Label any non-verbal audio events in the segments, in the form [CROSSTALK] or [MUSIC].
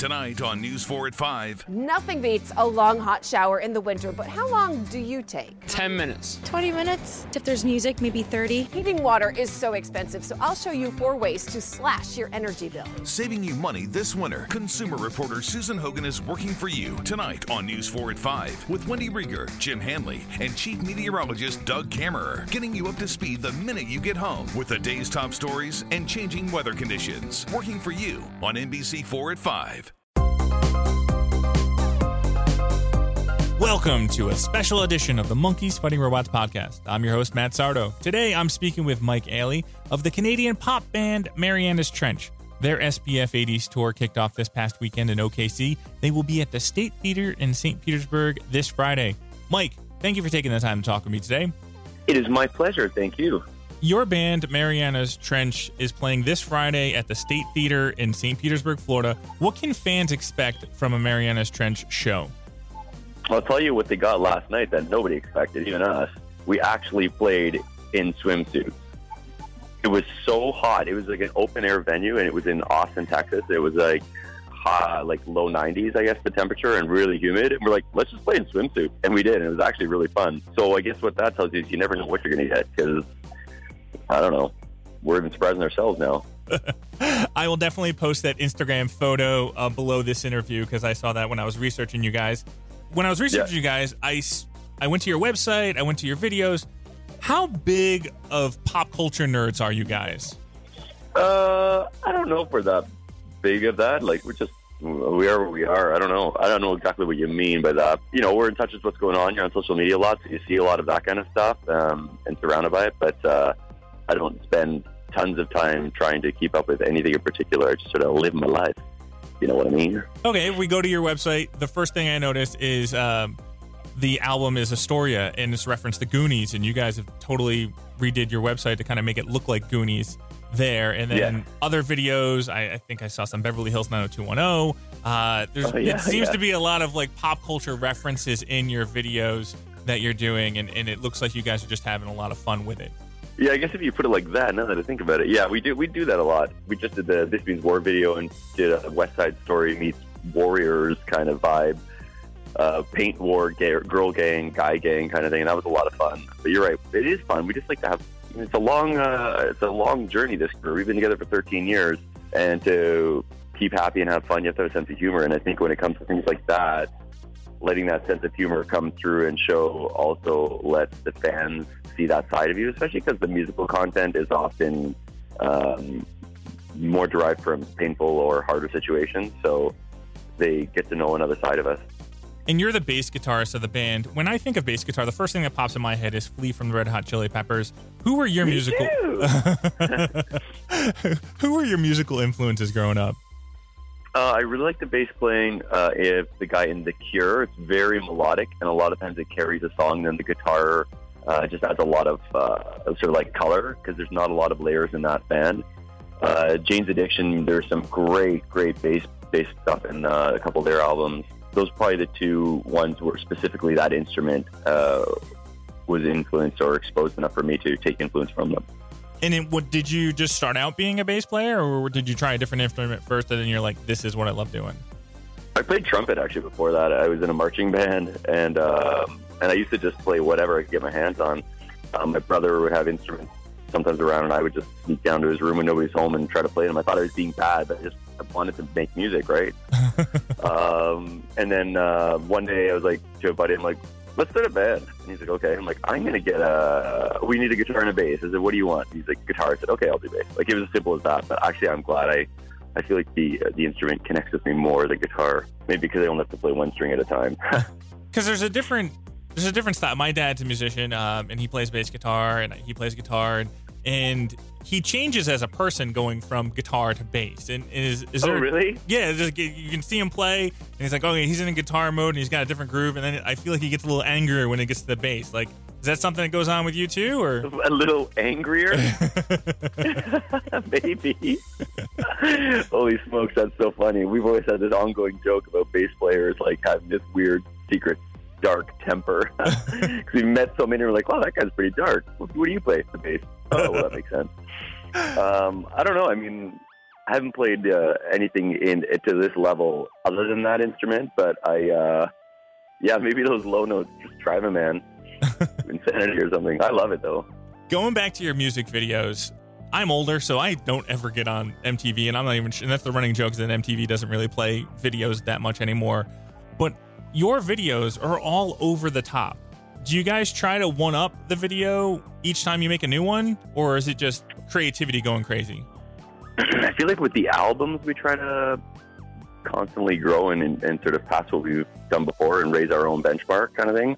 Tonight on News 4 at 5. Nothing beats a long hot shower in the winter, but how long do you take? 10 minutes. 20 minutes. If there's music, maybe 30. Heating water is so expensive, so I'll show you four ways to slash your energy bill. Saving you money this winter. Consumer reporter Susan Hogan is working for you tonight on News 4 at 5 with Wendy Rieger, Jim Handly, and Chief Meteorologist Doug Kammerer, getting you up to speed the minute you get home with the day's top stories and changing weather conditions. Working for you on NBC 4 at 5. Welcome to a special edition of the Monkeys Fighting Robots podcast. I'm your host, Matt Sardo. Today, I'm speaking with Mike Ayley of the Canadian pop band Marianas Trench. Their SPF 80s tour kicked off this past weekend in OKC. They will be at the State Theater in St. Petersburg this Friday. Mike, thank you for taking the time to talk with me today. It is my pleasure. Thank you. Your band, Marianas Trench, is playing this Friday at the State Theater in St. Petersburg, Florida. What can fans expect from a Marianas Trench show? I'll tell you what they got last night that nobody expected, even us. We actually played in swimsuits. It was so hot. It was like an open air venue, and it was in Austin, Texas. It was like hot, like low 90s, I guess, the temperature, and really humid. And we're like, let's just play in swimsuits, and we did. And it was actually really fun. So I guess what that tells you is you never know what you're going to get because I don't know. We're even surprising ourselves now. [LAUGHS] I will definitely post that Instagram photo uh, below this interview because I saw that when I was researching you guys. When I was researching Yeah. you guys, I, I went to your website, I went to your videos. How big of pop culture nerds are you guys? Uh, I don't know if we're that big of that. Like, we're just, we are where we are. I don't know. I don't know exactly what you mean by that. You know, we're in touch with what's going on. You're on social media a lot, so you see a lot of that kind of stuff um, and surrounded by it. But uh, I don't spend tons of time trying to keep up with anything in particular. I just sort of live my life. You know what I mean? Okay, if we go to your website, the first thing I noticed is um, the album is Astoria and it's referenced the Goonies, and you guys have totally redid your website to kind of make it look like Goonies there. And then Yeah. other videos, I, I think I saw some Beverly Hills 90210. Uh, there's, Oh, yeah, it seems yeah. to be a lot of like pop culture references in your videos that you're doing, and, and it looks like you guys are just having a lot of fun with it. Yeah, I guess if you put it like that, now that I think about it, yeah, we do we do that a lot. We just did the This Means War video and did a West Side Story meets Warriors kind of vibe, uh, paint war, gay, girl gang, guy gang kind of thing, and that was a lot of fun. But you're right, it is fun. We just like to have. It's a long, uh, it's a long journey. This career. We've been together for 13 years, and to keep happy and have fun, you have to have a sense of humor. And I think when it comes to things like that, letting that sense of humor come through and show also lets the fans see that side of you, especially because the musical content is often um, more derived from painful or harder situations. So they get to know another side of us. And you're the bass guitarist of the band. When I think of bass guitar, the first thing that pops in my head is Flea from the Red Hot Chili Peppers. Who were your Me musical? [LAUGHS] Who were your musical influences growing up? Uh, I really like the bass playing. Uh, if the guy in The Cure, it's very melodic, and a lot of times it carries a song. Then the guitar uh, just adds a lot of uh, sort of like color because there's not a lot of layers in that band. Uh, Jane's Addiction, there's some great, great bass bass stuff in uh, a couple of their albums. Those are probably the two ones where specifically that instrument uh, was influenced or exposed enough for me to take influence from them. And it, what did you just start out being a bass player, or did you try a different instrument first, and then you're like, "This is what I love doing"? I played trumpet actually before that. I was in a marching band, and um, and I used to just play whatever I could get my hands on. Um, my brother would have instruments sometimes around, and I would just sneak down to his room when nobody's home and try to play them. I thought I was being bad, but I just I wanted to make music, right? [LAUGHS] um, and then uh, one day I was like to a buddy, I'm like, let's start a band. And he's like, okay. I'm like, I'm gonna get a. We need a guitar and a bass. I said, what do you want? He's like, guitar. I said, okay, I'll do bass. Like it was as simple as that. But actually, I'm glad I. I feel like the the instrument connects with me more than guitar. Maybe because I only have to play one string at a time. [LAUGHS] Because there's a different there's a different style. My dad's a musician, um, and he plays bass guitar, and he plays guitar, and, and he changes as a person going from guitar to bass. And is is there, oh, there really? Yeah, just, you can see him play, and he's like, okay, he's in a guitar mode, and he's got a different groove, and then I feel like he gets a little angrier when it gets to the bass. Like, is that something that goes on with you too, or? [LAUGHS] A little angrier? [LAUGHS] [LAUGHS] Maybe. Holy smokes, that's so funny. We've always had this ongoing joke about bass players like having this weird secret dark temper. [LAUGHS] [LAUGHS] Because we met so many, we're like, wow, that guy's pretty dark. What, what do you play? The bass. Oh, well, that makes sense. [LAUGHS] Um, I don't know. I mean, I haven't played uh, anything in to this level other than that instrument, but I, uh, yeah, maybe those low notes just drive a man insanity or something. I love it though. Going back to your music videos, I'm older, so I don't ever get on MTV, and I'm not even. Sure, And that's the running joke that MTV doesn't really play videos that much anymore. But your videos are all over the top. Do you guys try to one up the video each time you make a new one, or is it just creativity going crazy? [CLEARS THROAT] I feel like with the albums, we try to constantly grow and, and sort of pass what we've done before and raise our own benchmark kind of thing.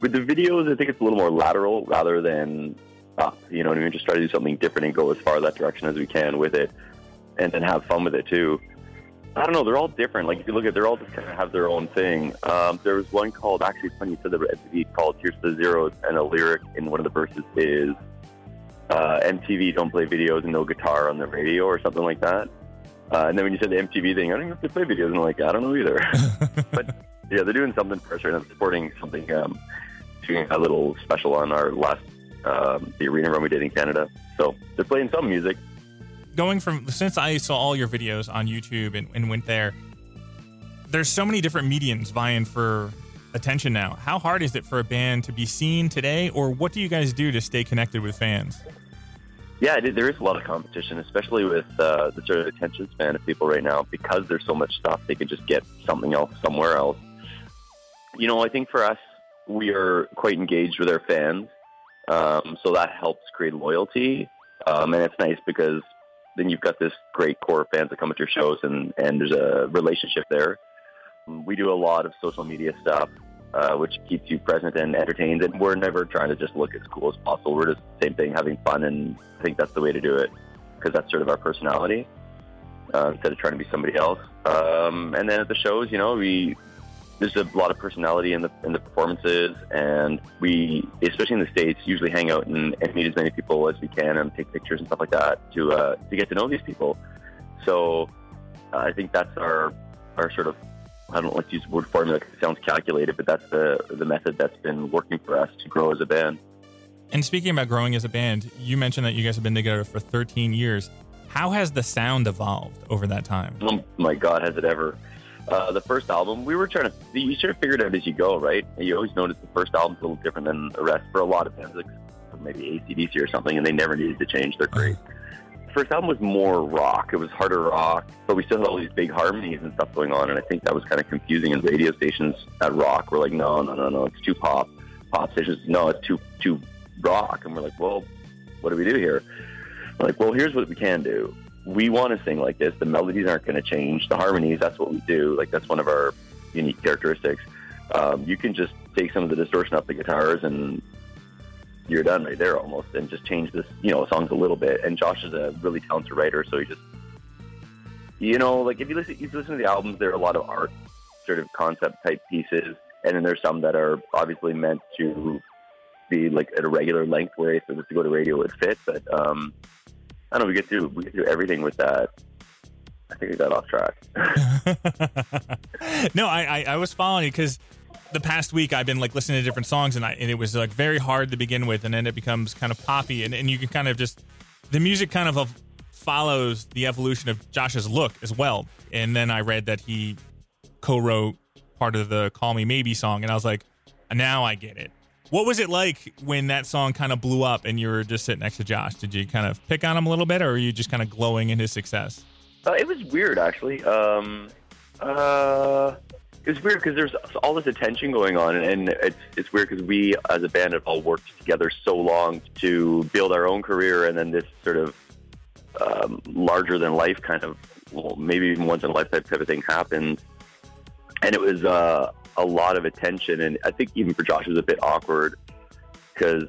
With the videos, I think it's a little more lateral rather than up. You know what I mean? Just try to do something different and go as far that direction as we can with it, and then have fun with it too. I don't know. They're all different. Like if you look at, they're all just kind of have their own thing. Um, there was one called actually funny you said the MTV called "Here's the Zeros," and a lyric in one of the verses is uh, "MTV don't play videos and no guitar on the radio" or something like that. Uh, and then when you said the MTV thing, I don't even have to play videos. And I'm like, I don't know either. [LAUGHS] but yeah, they're doing something for us right now, supporting something, um, doing a little special on our last um, the arena run we did in Canada. So they're playing some music. Going from since I saw all your videos on YouTube and, and went there, there's so many different mediums vying for attention now. How hard is it for a band to be seen today, or what do you guys do to stay connected with fans? Yeah, there is a lot of competition, especially with uh, the sort of attention span of people right now. Because there's so much stuff, they can just get something else somewhere else. You know, I think for us, we are quite engaged with our fans, um, so that helps create loyalty, um, and it's nice because then you've got this great core of fans that come at your shows, and and there's a relationship there. We do a lot of social media stuff, uh, which keeps you present and entertained. And we're never trying to just look as cool as possible. We're just the same thing, having fun, and I think that's the way to do it because that's sort of our personality uh, instead of trying to be somebody else. Um, and then at the shows, you know, we there's a lot of personality in the in the performances, and we, especially in the states, usually hang out and, and meet as many people as we can and take pictures and stuff like that to uh, to get to know these people. So uh, I think that's our our sort of I don't like to use the word formula because it sounds calculated, but that's the the method that's been working for us to grow as a band. And speaking about growing as a band, you mentioned that you guys have been together for 13 years. How has the sound evolved over that time? Oh my God, has it ever? Uh, the first album, we were trying to, you sort of figure it out as you go, right? You always notice the first album's a little different than the rest for a lot of bands, like maybe ACDC or something, and they never needed to change. They're great. The first album was more rock. It was harder rock, but we still had all these big harmonies and stuff going on, and I think that was kind of confusing. And radio stations at rock were like, no, no, no, no, it's too pop. Pop stations, no, it's too too rock. And we're like, well, what do we do here? We're like, well, here's what we can do we want to sing like this. The melodies aren't going to change. The harmonies, that's what we do. Like that's one of our unique characteristics. Um, you can just take some of the distortion off the guitars and you're done right there almost, and just change this, you know, songs a little bit. And Josh is a really talented writer, so he just, you know, like if you listen, you listen to the albums, there are a lot of art, sort of concept type pieces, and then there's some that are obviously meant to be like at a regular length where if it was to go to radio, it would fit. But um, I don't know. We get through we get through everything with that. I think we got off track. [LAUGHS] no, I, I, I was following you because the past week I've been like listening to different songs and I and it was like very hard to begin with and then it becomes kind of poppy and, and you can kind of just the music kind of follows the evolution of Josh's look as well. And then I read that he co-wrote part of the Call Me Maybe song and I was like, now I get it. What was it like when that song kind of blew up and you were just sitting next to Josh? Did you kind of pick on him a little bit, or were you just kind of glowing in his success? Uh, it was weird, actually. Um, uh, it was weird because there's all this attention going on, and it's it's weird because we, as a band, have all worked together so long to build our own career, and then this sort of um, larger than life kind of, well, maybe even once in a lifetime type of thing happened, and it was. Uh, a lot of attention, and I think even for Josh it was a bit awkward because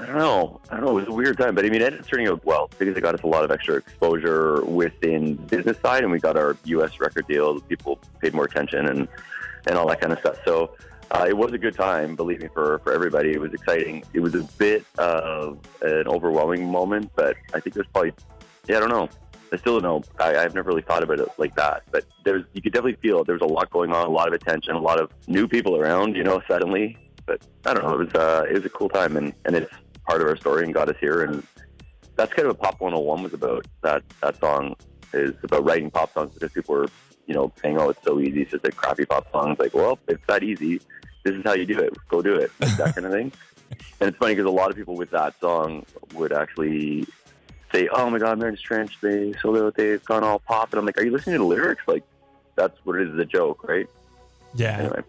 I don't know, I don't know, it was a weird time, but I mean, it ended up turning out well because it got us a lot of extra exposure within business side, and we got our U.S. record deal. People paid more attention and and all that kind of stuff. So. Uh, it was a good time, believe me, for, for everybody. It was exciting. It was a bit of an overwhelming moment, but I think there's probably, yeah, I don't know. I still don't know. I, I've never really thought about it like that, but there's you could definitely feel there was a lot going on, a lot of attention, a lot of new people around. You know, suddenly. But I don't know. It was uh, it was a cool time, and and it's part of our story and got us here, and that's kind of what Pop 101 was about. That that song is about writing pop songs because people were, you know, saying, "Oh, it's so easy." It's just like crappy pop songs. Like, well, it's that easy. This is how you do it. Go do it. That kind of thing. [LAUGHS] And it's funny because a lot of people with that song would actually say, "Oh my God, Marianas Trench, they so they've gone all pop," and I'm like, "Are you listening to the lyrics? Like, that's what it is, the joke, right?" Yeah. Anyway.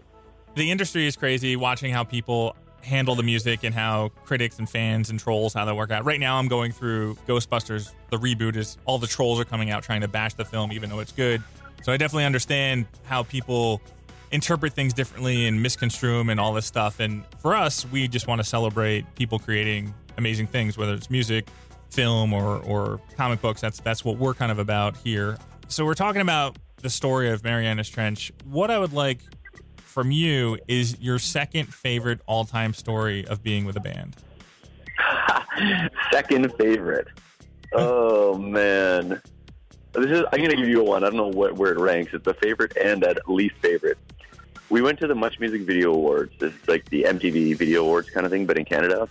The industry is crazy watching how people handle the music and how critics and fans and trolls how they work out. Right now I'm going through Ghostbusters, the reboot is all the trolls are coming out trying to bash the film even though it's good. So I definitely understand how people interpret things differently and misconstrue them and all this stuff. And for us, we just want to celebrate people creating amazing things, whether it's music, film, or or comic books. That's that's what we're kind of about here. So we're talking about the story of Marianas Trench. What I would like from you is your second favorite all-time story of being with a band. [LAUGHS] Second favorite. Oh man, this is. I'm gonna give you a one. I don't know what where it ranks. It's a favorite and at least favorite. We went to the Much Music Video Awards. This is like the MTV Video Awards kind of thing, but in Canada.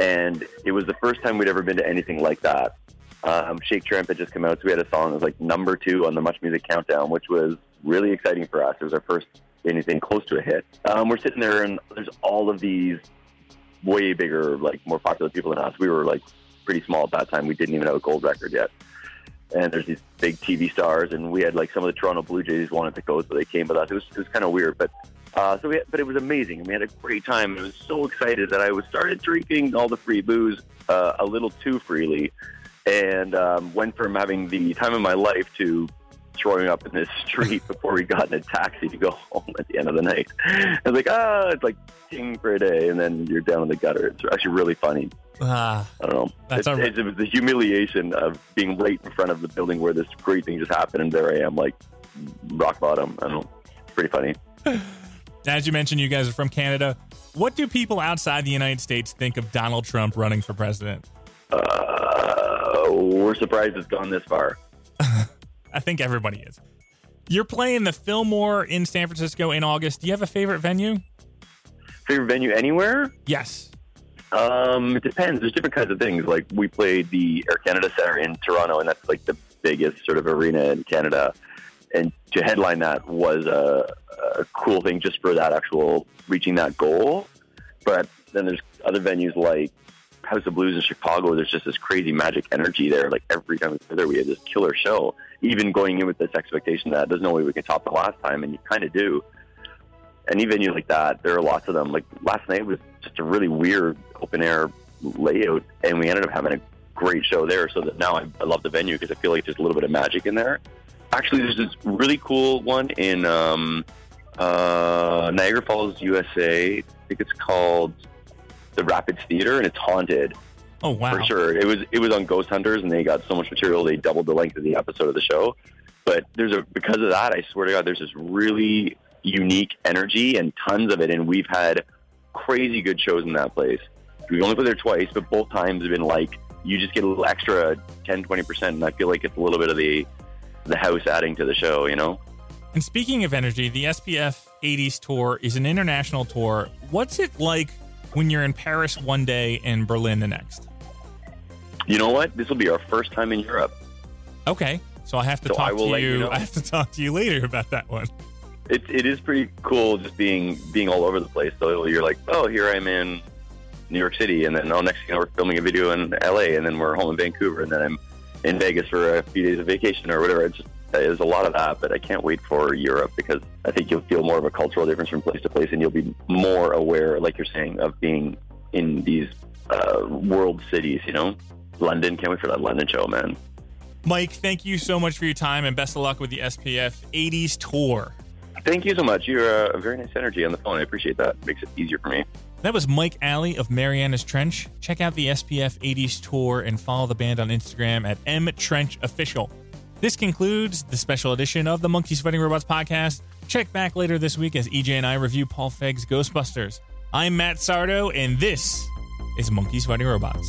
And it was the first time we'd ever been to anything like that. Um, Shake Tramp had just come out, so we had a song that was like number two on the Much Music Countdown, which was really exciting for us. It was our first anything close to a hit. Um, we're sitting there, and there's all of these way bigger, like more popular people than us. We were like pretty small at that time. We didn't even have a gold record yet. And there's these big TV stars, and we had like some of the Toronto Blue Jays wanted to go, so they came with us. It was, it was kind of weird, but uh, so we had, but it was amazing. We had a great time. I was so excited that I was started drinking all the free booze uh, a little too freely, and um, went from having the time of my life to throwing up in this [LAUGHS] street before we got in a taxi to go [LAUGHS] home at the end of the night. I was like, ah, it's like king for a day, and then you're down in the gutter. It's actually really funny. Ah, I don't know. That's it's, it's, it was the humiliation of being right in front of the building where this great thing just happened, and there I am, like rock bottom. I don't know. It's pretty funny. [LAUGHS] as you mentioned, you guys are from Canada. What do people outside the United States think of Donald Trump running for president? Uh, we're surprised it's gone this far. [LAUGHS] I think everybody is. You're playing the Fillmore in San Francisco in August. Do you have a favorite venue? Favorite venue anywhere? Yes. Um, it depends. There's different kinds of things. Like we played the Air Canada Center in Toronto, and that's like the biggest sort of arena in Canada. And to headline that was a, a cool thing just for that actual reaching that goal. But then there's other venues like House of Blues in Chicago. There's just this crazy magic energy there. Like every time we play there, we had this killer show. Even going in with this expectation that there's no way we can top the last time, and you kind of do. Any venue like that, there are lots of them. Like last night was just a really weird open air layout, and we ended up having a great show there. So that now I, I love the venue because I feel like there's a little bit of magic in there. Actually, there's this really cool one in um, uh, Niagara Falls, USA. I think it's called the Rapids Theater, and it's haunted Oh wow. for sure. It was it was on Ghost Hunters, and they got so much material they doubled the length of the episode of the show. But there's a because of that, I swear to God, there's this really unique energy and tons of it, and we've had crazy good shows in that place. We've only played there twice, but both times have been like you just get a little extra 10, 20 percent, and I feel like it's a little bit of the the house adding to the show, you know. And speaking of energy, the SPF 80s tour is an international tour. What's it like when you're in Paris one day and Berlin the next? You know what? This will be our first time in Europe. Okay. So I have to So talk to you. you know. [LAUGHS] I have to talk to you later about that one. it, it is pretty cool just being being all over the place. So you're like, oh, here I'm in New York City, and then oh, next thing you know, we're filming a video in L.A., and then we're home in Vancouver, and then I'm in Vegas for a few days of vacation or whatever. It's just there's a lot of that, but I can't wait for Europe because I think you'll feel more of a cultural difference from place to place, and you'll be more aware, like you're saying, of being in these uh, world cities. You know, London. Can't wait for that London show, man. Mike, thank you so much for your time and best of luck with the SPF 80s tour. Thank you so much. You're a very nice energy on the phone. I appreciate that. It makes it easier for me. That was Mike Ayley of Marianas Trench. Check out the SPF 80s tour and follow the band on Instagram at mtrenchofficial. This concludes the special edition of the Monkeys Fighting Robots podcast. Check back later this week as EJ and I review Paul Feig's Ghostbusters. I'm Matt Sardo, and this is Monkeys Fighting Robots.